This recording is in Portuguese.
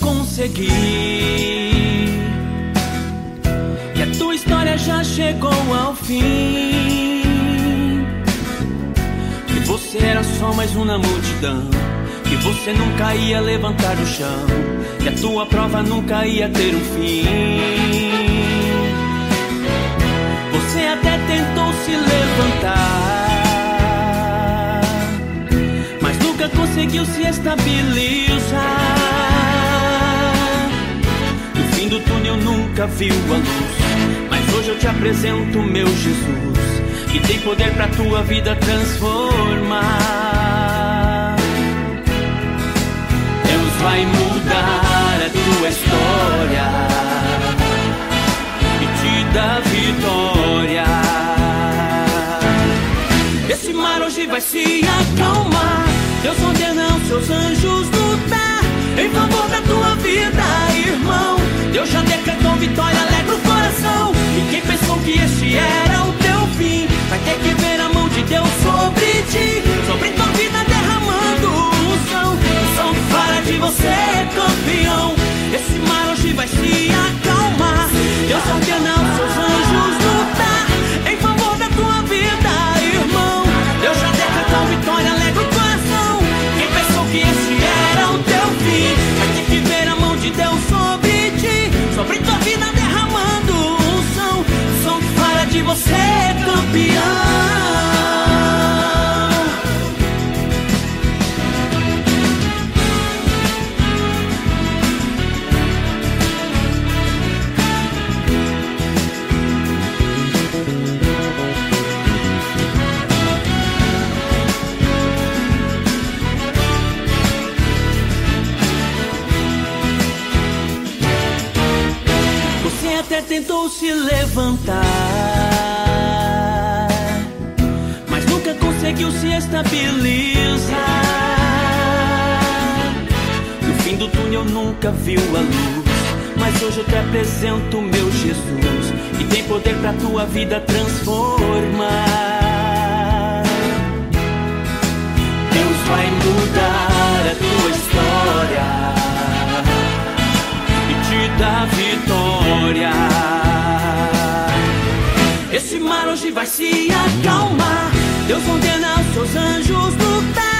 conseguir. E a tua história já chegou ao fim. Que você era só mais um na multidão. Que você nunca ia levantar do chão. Que a tua prova nunca ia ter um fim. Você até tentou se levantar, conseguiu se estabilizar. No fim do túnel nunca viu a luz, mas hoje eu te apresento meu Jesus, que tem poder pra tua vida transformar. Deus vai mudar a tua história da vitória. Esse mar hoje vai se acalmar. Deus ordena os seus anjos lutar em favor da tua vida, irmão. Deus já decretou vitória, alegra o coração. E quem pensou que este era Tentou se levantar, mas nunca conseguiu se estabilizar. No fim do túnel nunca viu a luz, mas hoje eu te apresento meu Jesus, que tem poder pra tua vida transformar. Deus vai mudar a tua história e te dar vitória. Esse mar hoje vai se acalmar. Deus ordena os seus anjos lutar em